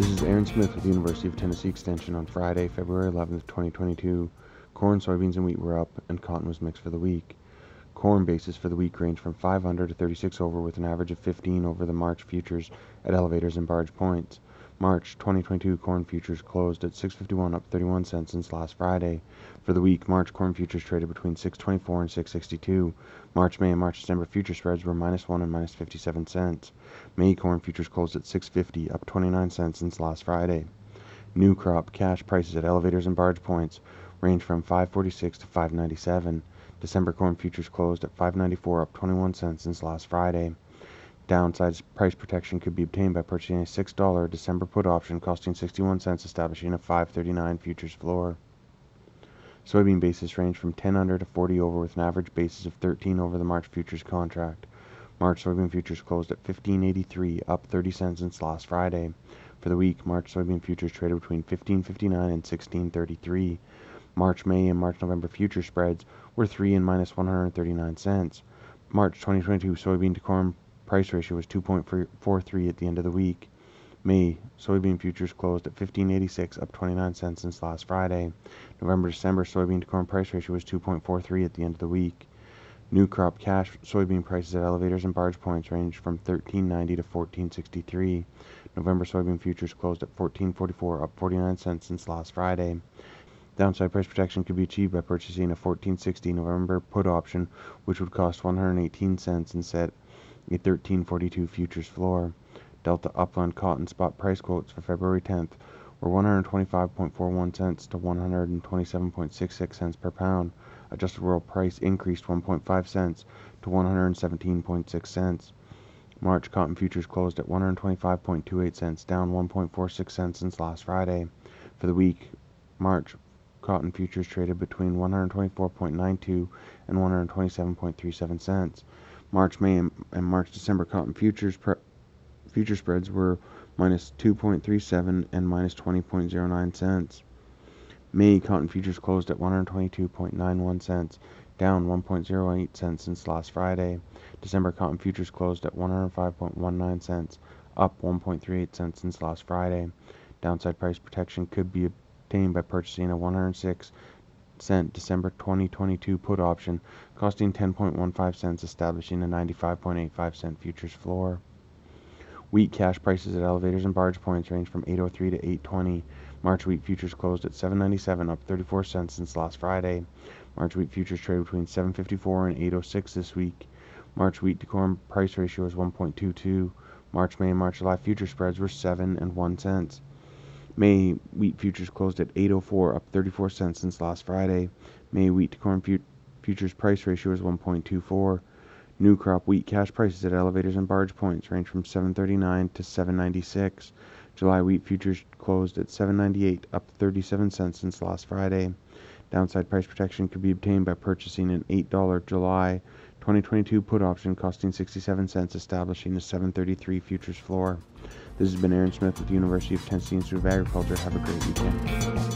This is Aaron Smith with the University of Tennessee Extension on Friday, February 11th, 2022. Corn, soybeans, and wheat were up, and cotton was mixed for the week. Corn basis for the week ranged from 500 to 36 over with an average of 15 over the March futures at elevators and barge points. March 2022 corn futures closed at 651 up 31 cents since last Friday. For the week, March corn futures traded between 624 and 662. March, May, and March December future spreads were minus 1 and minus 57 cents. May corn futures closed at 650 up 29 cents since last Friday. New crop cash prices at elevators and barge points range from 546 to 597. December corn futures closed at 594 up 21 cents since last Friday. Downside price protection could be obtained by purchasing a $6 December put option costing 61 cents establishing a 539 futures floor. Soybean basis range from 10 under to 40 over with an average basis of 13 over the March futures contract. March soybean futures closed at 15.83, up 30 cents since last Friday. For the week, March soybean futures traded between 15.59 and 16.33. March, May, and March, November future spreads were 3 and minus 139 cents. March 2022 soybean to corn price ratio was 2.43 at the end of the week. May soybean futures closed at 15.86, up 29 cents since last Friday. November December soybean to corn price ratio was 2.43 at the end of the week. New crop cash soybean prices at elevators and barge points ranged from 13.90 to 14.63. November soybean futures closed at 14.44, up 49 cents since last Friday. Downside price protection could be achieved by purchasing a 14.60 November put option, which would cost 118 cents and set a 13.42 futures floor. Delta Upland cotton spot price quotes for February 10th were 125.41 cents to 127.66 cents per pound. Adjusted world price increased 1.5 cents to 117.6 cents. March cotton futures closed at 125.28 cents, down 1.46 cents since last Friday. For the week, March cotton futures traded between 124.92 and 127.37 cents. March, May, and March December cotton futures future spreads were minus 2.37 and minus 20.09 cents. May cotton futures closed at 122.91 cents, down 1.08 cents since last Friday. December cotton futures closed at 105.19 cents, up 1.38 cents since last Friday. Downside price protection could be obtained by purchasing a 106 cent December 2022 put option costing 10.15 cents establishing a 95.85 cent futures floor. Wheat cash prices at elevators and barge points range from 803 to 820. March wheat futures closed at 797 up 34 cents since last Friday. March wheat futures trade between 754 and 806 this week. March wheat to corn price ratio is 1.22. March, May, and March, July future spreads were 7 and 1 cents. May wheat futures closed at 804 up 34 cents since last Friday. May wheat to corn futures price ratio is 1.24. New crop wheat cash prices at elevators and barge points range from 739 to 796. July wheat futures closed at 798, up 37 cents since last Friday. Downside price protection could be obtained by purchasing an $8 July 2022 put option costing 67 cents, establishing a 733 futures floor. This has been Aaron Smith with the University of Tennessee Institute of Agriculture. Have a great weekend.